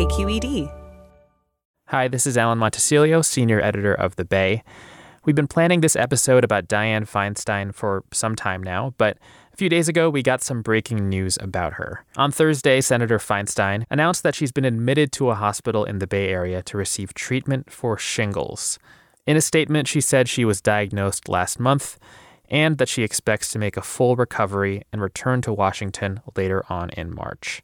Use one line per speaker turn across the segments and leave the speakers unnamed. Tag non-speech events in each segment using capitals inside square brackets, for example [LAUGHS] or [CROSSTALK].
KQED.
Hi, this is Alan Montecillo, senior editor of The Bay. We've been planning this episode about Dianne Feinstein for some time now, but a few days ago we got some breaking news about her. On Thursday, Senator Feinstein announced that she's been admitted to a hospital in the Bay Area to receive treatment for shingles. In a statement, she said she was diagnosed last month and that she expects to make a full recovery and return to Washington later on in March.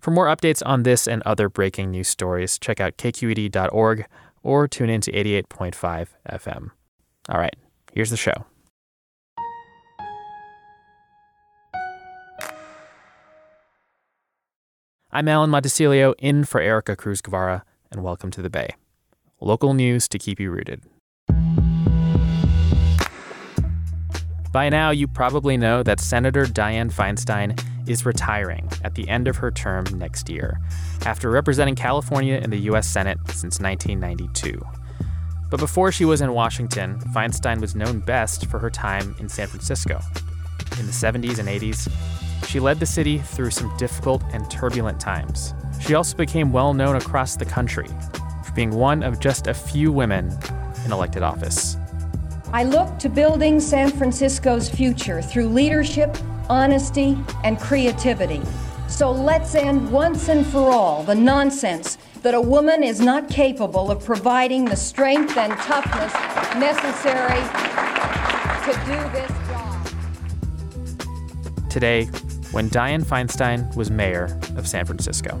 For more updates on this and other breaking news stories, check out kqed.org or tune in to 88.5 FM. All right, here's the show. I'm Alan Montecillo in for Erica Cruz Guevara, and welcome to the Bay. Local news to keep you rooted. By now, you probably know that Senator Dianne Feinstein is retiring at the end of her term next year, after representing California in the U.S. Senate since 1992. But before she was in Washington, Feinstein was known best for her time in San Francisco. In the 70s and 80s, she led the city through some difficult and turbulent times. She also became well known across the country for being one of just a few women in elected office.
I look to building San Francisco's future through leadership honesty, and creativity. So let's end once and for all the nonsense that a woman is not capable of providing the strength and toughness necessary to do this job.
Today, when Dianne Feinstein was mayor of San Francisco.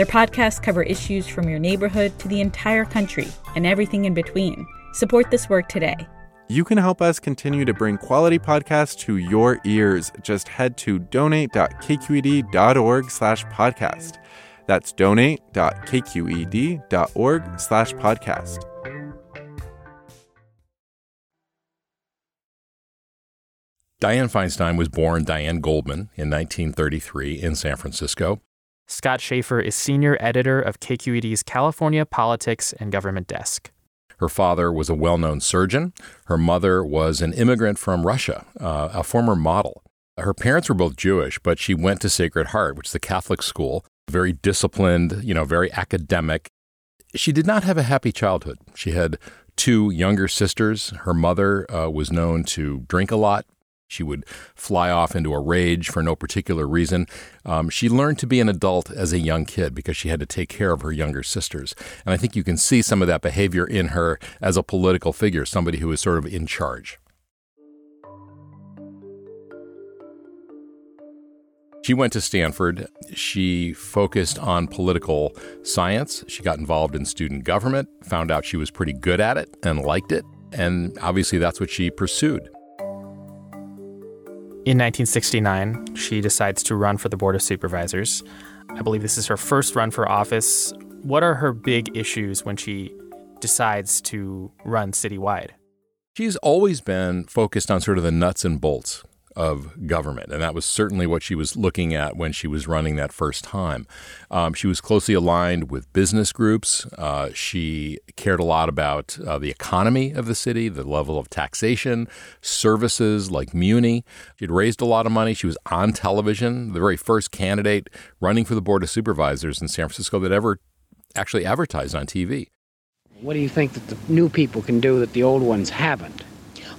Their podcasts cover issues from your neighborhood to the entire country and everything in between. Support this work today.
You can help us continue to bring quality podcasts to your ears. Just head to donate.kqed.org slash podcast. That's donate.kqed.org slash podcast.
Dianne Feinstein was born Dianne Goldman in 1933 in San Francisco.
Scott Shafer is senior editor of KQED's California Politics and Government Desk.
Her father was a well known surgeon. Her mother was an immigrant from Russia, uh, a former model. Her parents were both Jewish, but she went to Sacred Heart, which is a Catholic school, very disciplined, you know, very academic. She did not have a happy childhood. She had two younger sisters. Her mother uh, was known to drink a lot, she would fly off into a rage for no particular reason. Um, she learned to be an adult as a young kid because she had to take care of her younger sisters. And I think you can see some of that behavior in her as a political figure, somebody who is sort of in charge. She went to Stanford. She focused on political science. She got involved in student government, found out she was pretty good at it and liked it. And obviously, that's what she pursued.
In 1969, she decides to run for the Board of Supervisors. I believe this is her first run for office. What are her big issues when she decides to run citywide?
She's always been focused on sort of the nuts and bolts of government. And that was certainly what she was looking at when she was running that first time. Um, she was closely aligned with business groups. Uh, she cared a lot about uh, the economy of the city, the level of taxation, services like Muni. She'd raised a lot of money. She was on television, the very first candidate running for the Board of Supervisors in San Francisco that ever actually advertised on TV.
What do you think that the new people can do that the old ones haven't?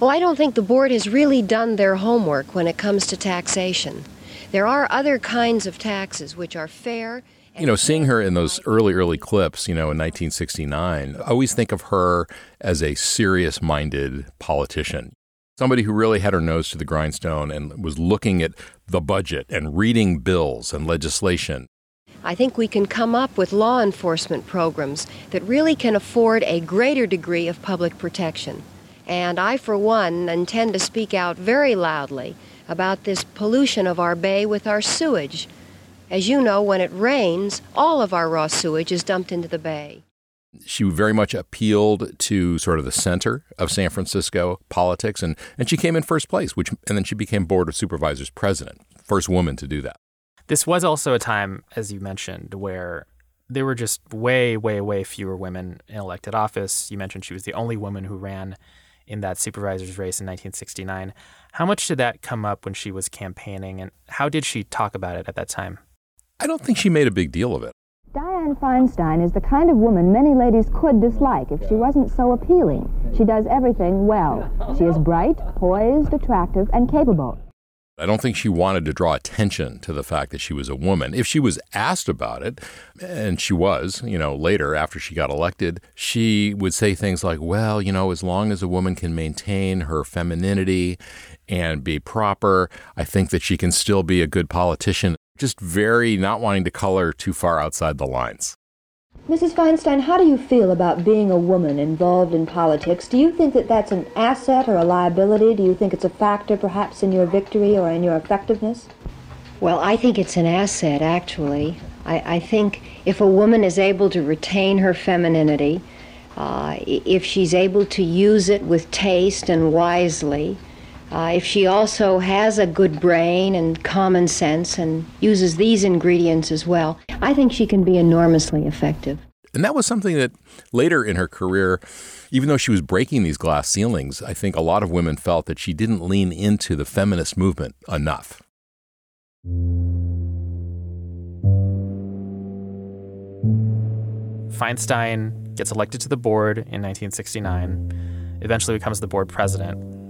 Well, I don't think the board has really done their homework when it comes to taxation. There are other kinds of taxes which are fair.
You know, seeing her in those early, early clips, you know, in 1969, I always think of her as a serious minded politician. Somebody who really had her nose to the grindstone and was looking at the budget and reading bills and legislation.
I think we can come up with law enforcement programs that really can afford a greater degree of public protection. And I, for one, intend to speak out very loudly about this pollution of our bay with our sewage. As you know, when it rains, all of our raw sewage is dumped into the bay.
She very much appealed to sort of the center of San Francisco politics, and, and she came in first place, which and then she became Board of Supervisors president, first woman to do that.
This was also a time, as you mentioned, where there were just way, way, way fewer women in elected office. You mentioned she was the only woman who ran in that supervisor's race in 1969. How much did that come up when she was campaigning, and how did she talk about it at that time?
I don't think she made a big deal of it.
Dianne Feinstein is the kind of woman many ladies could dislike if she wasn't so appealing. She does everything well. She is bright, poised, attractive, and capable.
I don't think she wanted to draw attention to the fact that she was a woman. If she was asked about it, and she was, you know, later after she got elected, she would say things like, well, you know, as long as a woman can maintain her femininity and be proper, I think that she can still be a good politician. Just very not wanting to color too far outside the lines.
Mrs. Feinstein, how do you feel about being a woman involved in politics? Do you think that that's an asset or a liability? Do you think it's a factor perhaps in your victory or in your effectiveness?
Well, I think it's an asset, actually. I, I think if a woman is able to retain her femininity, uh, if she's able to use it with taste and wisely, uh, if she also has a good brain and common sense and uses these ingredients as well, I think she can be enormously effective.
And that was something that later in her career, even though she was breaking these glass ceilings, I think a lot of women felt that she didn't lean into the feminist movement enough.
Feinstein gets elected to the board in 1969, eventually becomes the board president.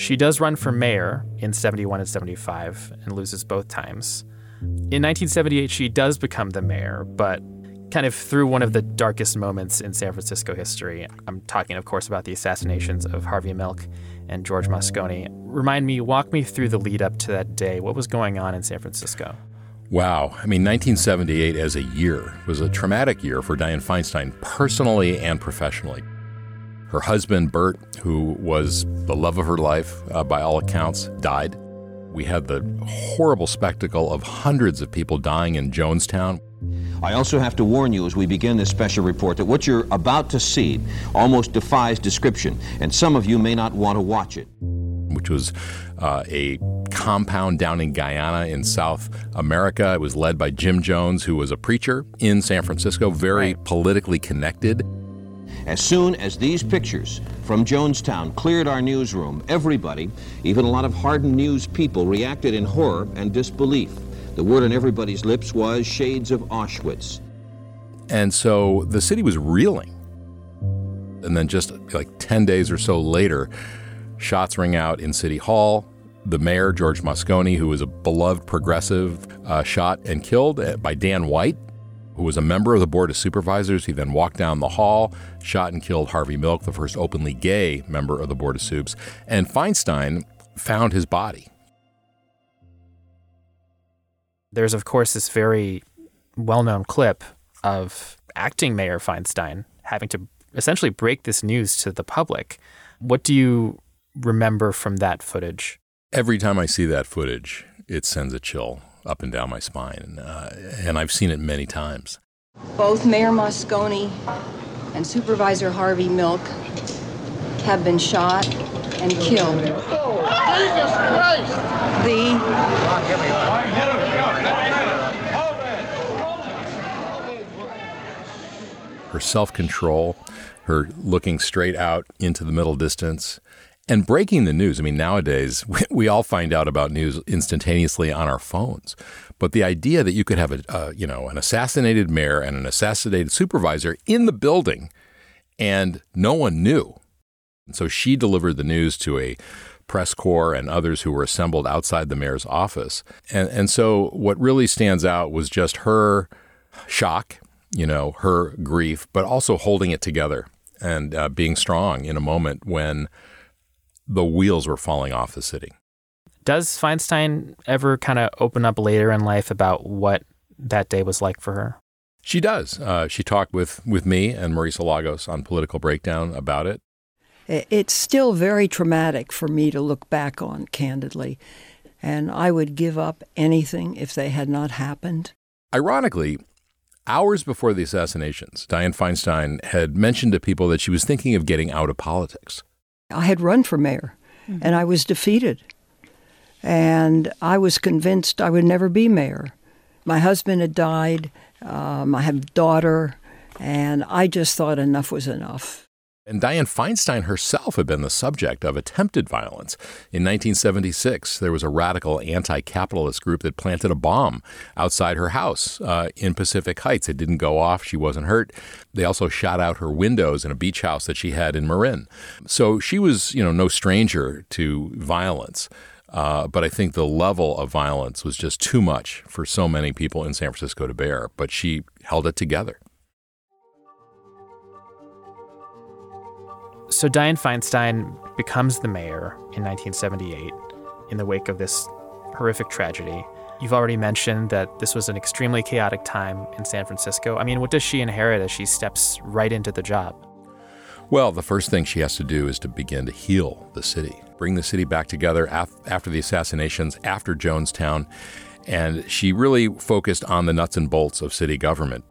She does run for mayor in 71 and 75 and loses both times. In 1978, she does become the mayor, but kind of through one of the darkest moments in San Francisco history. I'm talking, of course, about the assassinations of Harvey Milk and George Moscone. Remind me, walk me through the lead up to that day. What was going on in San Francisco?
Wow. I mean, 1978 as a year was a traumatic year for Dianne Feinstein, personally and professionally. Her husband, Bert, who was the love of her life uh, by all accounts, died. We had the horrible spectacle of hundreds of people dying in Jonestown.
I also have to warn you as we begin this special report that what you're about to see almost defies description, and some of you may not want to watch it.
Which was uh, a compound down in Guyana in South America. It was led by Jim Jones, who was a preacher in San Francisco, very politically connected.
As soon as these pictures from Jonestown cleared our newsroom, everybody, even a lot of hardened news people, reacted in horror and disbelief. The word on everybody's lips was shades of Auschwitz.
And so the city was reeling. And then just like 10 days or so later, shots ring out in City Hall. The mayor, George Moscone, who was a beloved progressive, uh, shot and killed uh, by Dan White, who was a member of the Board of Supervisors. He then walked down the hall, shot and killed Harvey Milk, the first openly gay member of the Board of Supes. And Feinstein found his body.
There's, of course, this very well known clip of acting Mayor Feinstein having to essentially break this news to the public. What do you remember from that footage?
Every time I see that footage, it sends a chill up and down my spine, uh, and I've seen it many times.
Both Mayor Moscone and Supervisor Harvey Milk have been shot and killed
Jesus Christ!
The
her self control, her looking straight out into the middle distance, and breaking the news. I mean, nowadays [LAUGHS] we, we, all find out about news instantaneously on our phones, but the idea that you could have a, you know an assassinated mayor and an assassinated supervisor in the building, and no one knew, and so she delivered the news to a press corps and others who were assembled outside the mayor's office, and and so what really stands out was just her shock you know, her grief, but also holding it together and uh, being strong in a moment when the wheels were falling off the city.
Does Feinstein ever kind of open up later in life about what that day was like for her?
She does. Uh, she talked with, with me and Marisa Lagos on Political Breakdown about it.
It's still very traumatic for me to look back on, candidly. And I would give up anything if they had not happened.
Ironically, Hours before the assassinations, Dianne Feinstein had mentioned to people that she was thinking of getting out of politics.
I had run for mayor mm-hmm. and I was defeated. And I was convinced I would never be mayor. My husband had died, um, I have a daughter, and I just thought enough was enough.
And Dianne Feinstein herself had been the subject of attempted violence. In 1976, there was a radical anti capitalist group that planted a bomb outside her house uh, in Pacific Heights. It didn't go off, she wasn't hurt. They also shot out her windows in a beach house that she had in Marin. So she was, you know, no stranger to violence. Uh, but I think the level of violence was just too much for so many people in San Francisco to bear. But she held it together.
So Dianne Feinstein becomes the mayor in 1978 in the wake of this horrific tragedy. You've already mentioned that this was an extremely chaotic time in San Francisco. I mean, what does she inherit as she steps right into the job?
Well, the first thing she has to do is to begin to heal the city, bring the city back together after the assassinations, after Jonestown. And she really focused on the nuts and bolts of city government.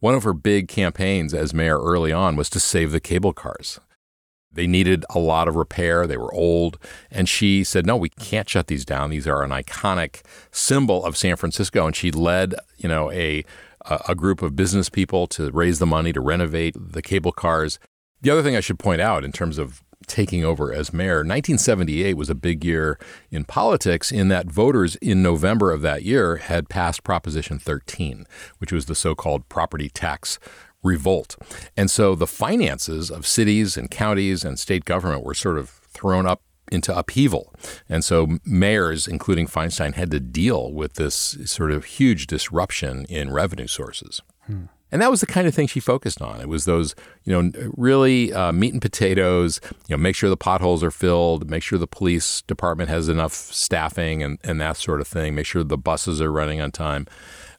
One of her big campaigns as mayor early on was to save the cable cars. They needed a lot of repair. They were old. And she said, no, we can't shut these down. These are an iconic symbol of San Francisco. And she led, you know, a, a group of business people to raise the money to renovate the cable cars. The other thing I should point out in terms of taking over as mayor. 1978 was a big year in politics in that voters in November of that year had passed Proposition 13, which was the so called property tax revolt. And so the finances of cities and counties and state government were sort of thrown up into upheaval. And so mayors, including Feinstein, had to deal with this sort of huge disruption in revenue sources. Hmm. And that was the kind of thing she focused on. It was those, you know, really uh, meat and potatoes, you know, make sure the potholes are filled, make sure the police department has enough staffing and, and that sort of thing, make sure the buses are running on time.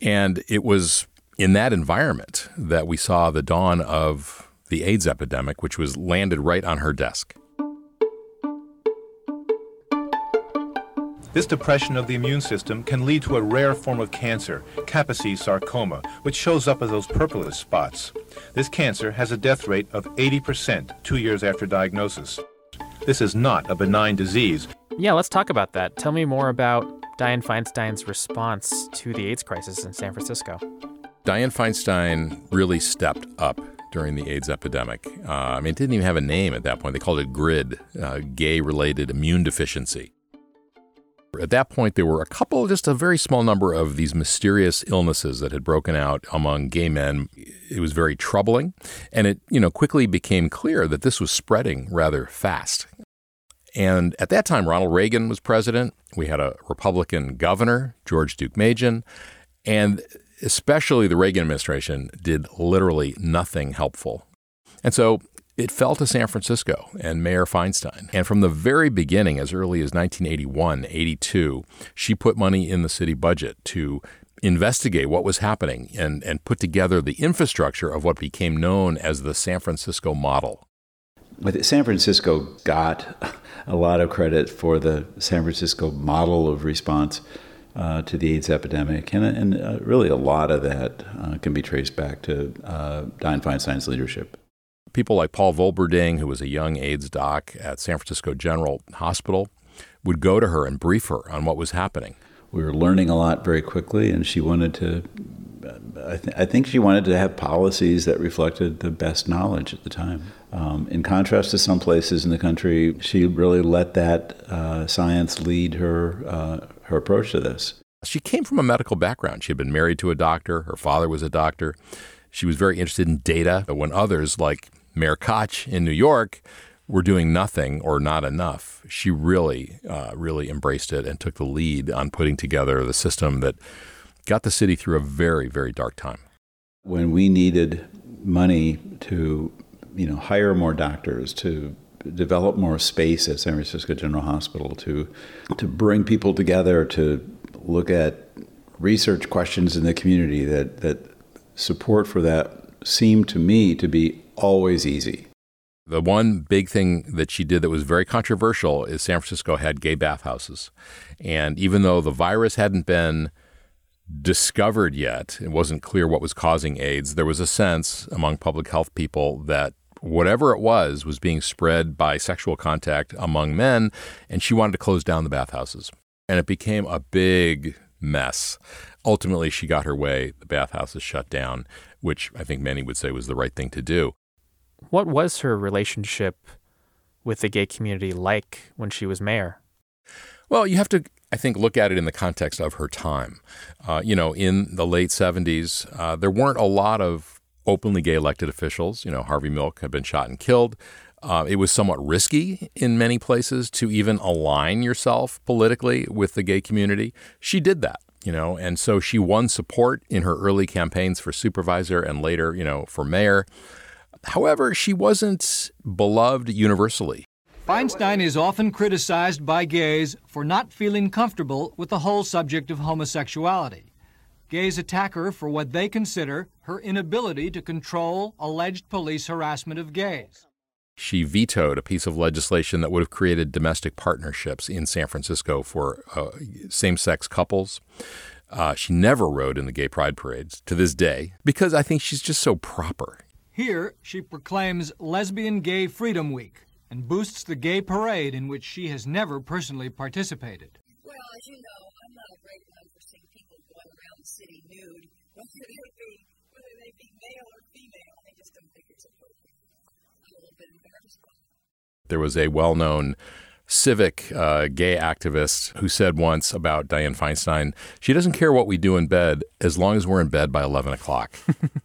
And it was in that environment that we saw the dawn of the AIDS epidemic, which was landed right on her desk.
This depression of the immune system can lead to a rare form of cancer, Kaposi sarcoma, which shows up as those purplish spots. This cancer has a death rate of 80% two years after diagnosis. This is not a benign disease.
Yeah, let's talk about that. Tell me more about Dianne Feinstein's response to the AIDS crisis in San Francisco.
Dianne Feinstein really stepped up during the AIDS epidemic. Uh, I mean, it didn't even have a name at that point. They called it GRID, uh, gay related immune deficiency. At that point, there were a couple, just a very small number of these mysterious illnesses that had broken out among gay men. It was very troubling, and it, you know, quickly became clear that this was spreading rather fast. And at that time, Ronald Reagan was president. We had a Republican governor, George Deukmejian, and especially the Reagan administration did literally nothing helpful. And so it fell to San Francisco and Mayor Feinstein. And from the very beginning, as early as 1981, 82, she put money in the city budget to investigate what was happening and, and put together the infrastructure of what became known as the San Francisco model.
San Francisco got a lot of credit for the San Francisco model of response uh, to the AIDS epidemic, and, and uh, really a lot of that uh, can be traced back to uh, Dianne Feinstein's leadership.
People like Paul Volberding, who was a young AIDS doc at San Francisco General Hospital, would go to her and brief her on what was happening.
We were learning a lot very quickly, and she wanted to. I, th- I think she wanted to have policies that reflected the best knowledge at the time. Um, in contrast to some places in the country, she really let that uh, science lead her uh, her approach to this.
She came from a medical background. She had been married to a doctor. Her father was a doctor. She was very interested in data. But when others, like Mayor Koch in New York, were doing nothing or not enough, she really, uh, really embraced it and took the lead on putting together the system that got the city through a very, very dark time.
When we needed money to, you know, hire more doctors, to develop more space at San Francisco General Hospital, to to bring people together, to look at research questions in the community, that that support for that seemed to me to be always easy.
The one big thing that she did that was very controversial is San Francisco had gay bathhouses. And even though the virus hadn't been discovered yet, it wasn't clear what was causing AIDS, there was a sense among public health people that whatever it was was being spread by sexual contact among men, and she wanted to close down the bathhouses. And it became a big mess. Ultimately, she got her way. The bathhouses shut down, which I think many would say was the right thing to do.
What was her relationship with the gay community like when she was mayor?
Well, you have to, I think, look at it in the context of her time. Uh, you know, in the late 70s, uh, there weren't a lot of openly gay elected officials. You know, Harvey Milk had been shot and killed. Uh, it was somewhat risky in many places to even align yourself politically with the gay community. She did that, you know, and so she won support in her early campaigns for supervisor and later, you know, for mayor. However, she wasn't beloved universally.
Feinstein is often criticized by gays for not feeling comfortable with the whole subject of homosexuality. Gays attack her for what they consider her inability to control alleged police harassment of gays.
She vetoed a piece of legislation that would have created domestic partnerships in San Francisco for uh, same sex couples. Uh, she never rode in the gay pride parades to this day because I think she's just so proper.
Here, she proclaims Lesbian Gay Freedom Week and boosts the gay parade in which she has never personally participated.
Well, as you know, I'm not a great one for seeing people going around the city nude, whether they be whether they be male or female. I just don't think it's appropriate.
There was a well-known civic uh, gay activist who said once about Dianne Feinstein, she doesn't care what we do in bed as long as we're in bed by 11 o'clock.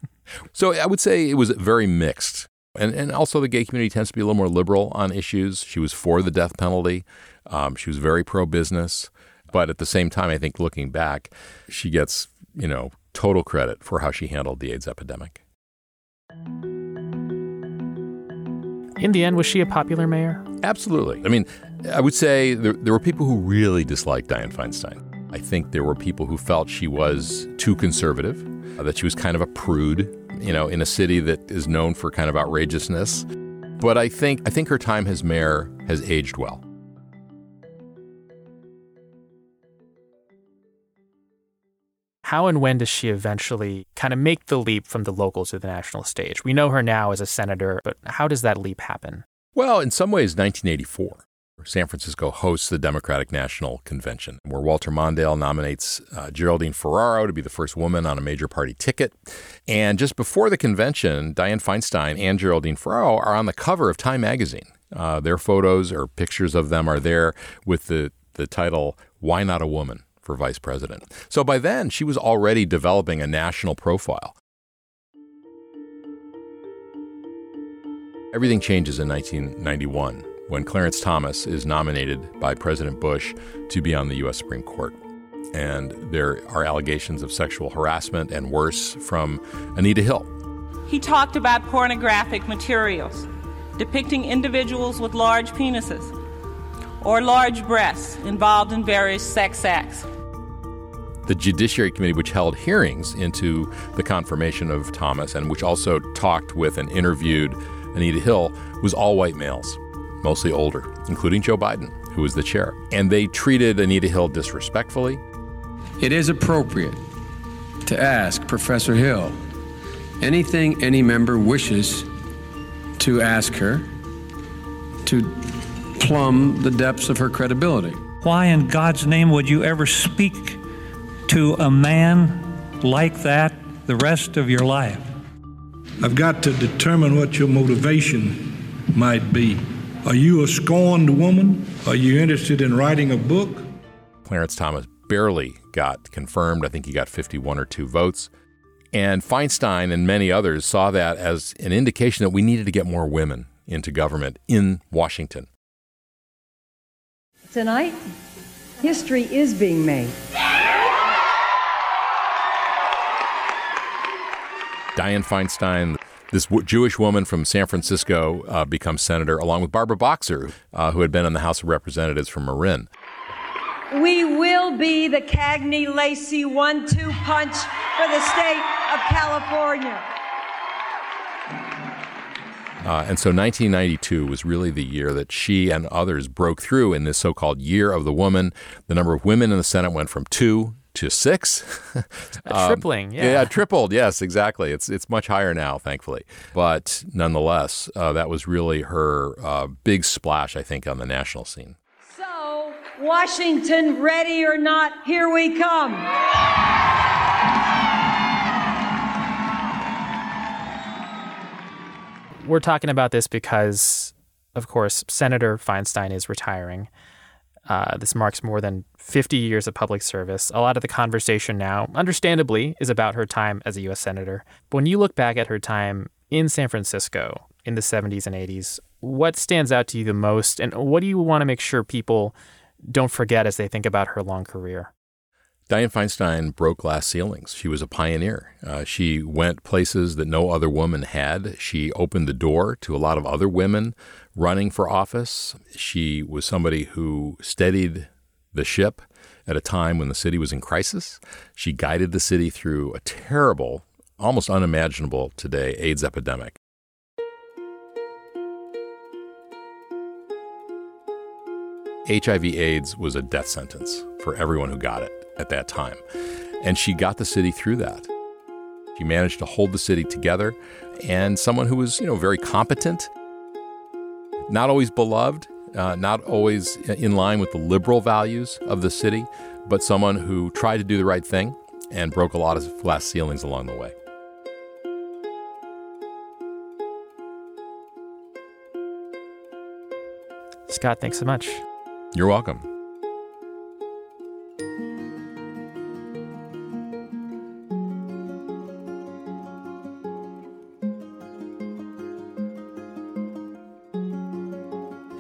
[LAUGHS] so I would say it was very mixed. And, and also, the gay community tends to be a little more liberal on issues. She was for the death penalty. Um, she was very pro business. But at the same time, I think looking back, she gets, you know, total credit for how she handled the AIDS epidemic.
In the end, was she a popular mayor?
Absolutely. I mean, I would say there, there were people who really disliked Dianne Feinstein. I think there were people who felt she was too conservative, uh, that she was kind of a prude, you know, in a city that is known for kind of outrageousness. But I think I think her time as mayor has aged well.
How and when does she eventually kind of make the leap from the local to the national stage? We know her now as a senator, but how does that leap happen?
Well, in some ways, 1984. San Francisco hosts the Democratic National Convention, where Walter Mondale nominates uh, Geraldine Ferraro to be the first woman on a major party ticket. And just before the convention, Dianne Feinstein and Geraldine Ferraro are on the cover of Time magazine. Uh, their photos or pictures of them are there with the, the title, Why Not a Woman? For vice president. So by then, she was already developing a national profile. Everything changes in 1991 when Clarence Thomas is nominated by President Bush to be on the U.S. Supreme Court. And there are allegations of sexual harassment and worse from Anita Hill.
He talked about pornographic materials depicting individuals with large penises or large breasts involved in various sex acts.
The Judiciary Committee, which held hearings into the confirmation of Thomas and which also talked with and interviewed Anita Hill, was all white males mostly older, including Joe Biden, who was the chair. And they treated Anita Hill disrespectfully.
It is appropriate to ask Professor Hill anything any member wishes to ask her to plumb the depths of her credibility.
Why in God's name would you ever speak to a man like that the rest of your life?
I've got to determine what your motivation might be. Are you a scorned woman? Are you interested in writing a book?
Clarence Thomas barely got confirmed. I think he got 51 or 2 votes. And Feinstein and many others saw that as an indication that we needed to get more women into government in Washington.
Tonight, history is being made.
Dianne Feinstein, this w- Jewish woman from San Francisco, uh, becomes senator, along with Barbara Boxer, uh, who had been in the House of Representatives from Marin.
We will be the Cagney Lacey one two punch for the state of California.
Uh, and so 1992 was really the year that she and others broke through in this so called Year of the Woman. The number of women in the Senate went from two to six.
A tripling, yeah.
yeah. tripled. Yes, exactly. It's it's much higher now, thankfully. But nonetheless, uh, that was really her uh, big splash, I think, on the national scene.
So, Washington, ready or not, here we come.
We're talking about this because, of course, Senator Feinstein is retiring. Uh, this marks more than 50 years of public service. A lot of the conversation now, understandably, is about her time as a U.S. Senator. But when you look back at her time in San Francisco in the 70s and 80s, what stands out to you the most? And what do you want to make sure people don't forget as they think about her long career?
Dianne Feinstein broke glass ceilings. She was a pioneer. Uh, she went places that no other woman had. She opened the door to a lot of other women running for office. She was somebody who steadied the ship at a time when the city was in crisis. She guided the city through a terrible, almost unimaginable today AIDS epidemic. HIV AIDS was a death sentence for everyone who got it at that time. And she got the city through that. She managed to hold the city together and someone who was, you know, very competent, not always beloved, uh, not always in line with the liberal values of the city, but someone who tried to do the right thing and broke a lot of glass ceilings along the way.
Scott, thanks so much.
You're welcome.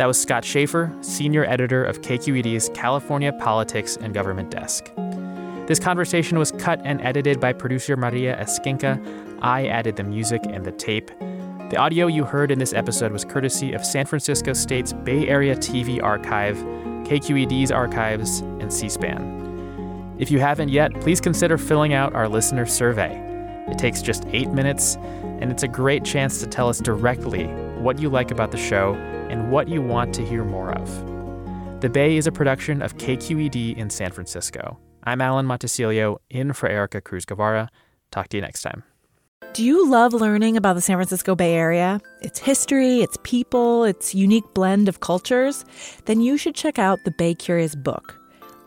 That was Scott Shafer, senior editor of KQED's California Politics and Government Desk. This conversation was cut and edited by producer Maria Esquinca. I added the music and the tape. The audio you heard in this episode was courtesy of San Francisco State's Bay Area TV Archive, KQED's archives, and C SPAN. If you haven't yet, please consider filling out our listener survey. It takes just eight minutes, and it's a great chance to tell us directly what you like about the show and what you want to hear more of. The Bay is a production of KQED in San Francisco. I'm Alan Montecillo, in for Erica Cruz Guevara. Talk to you next time.
Do you love learning about the San Francisco Bay Area, its history, its people, its unique blend of cultures? Then you should check out the Bay Curious book.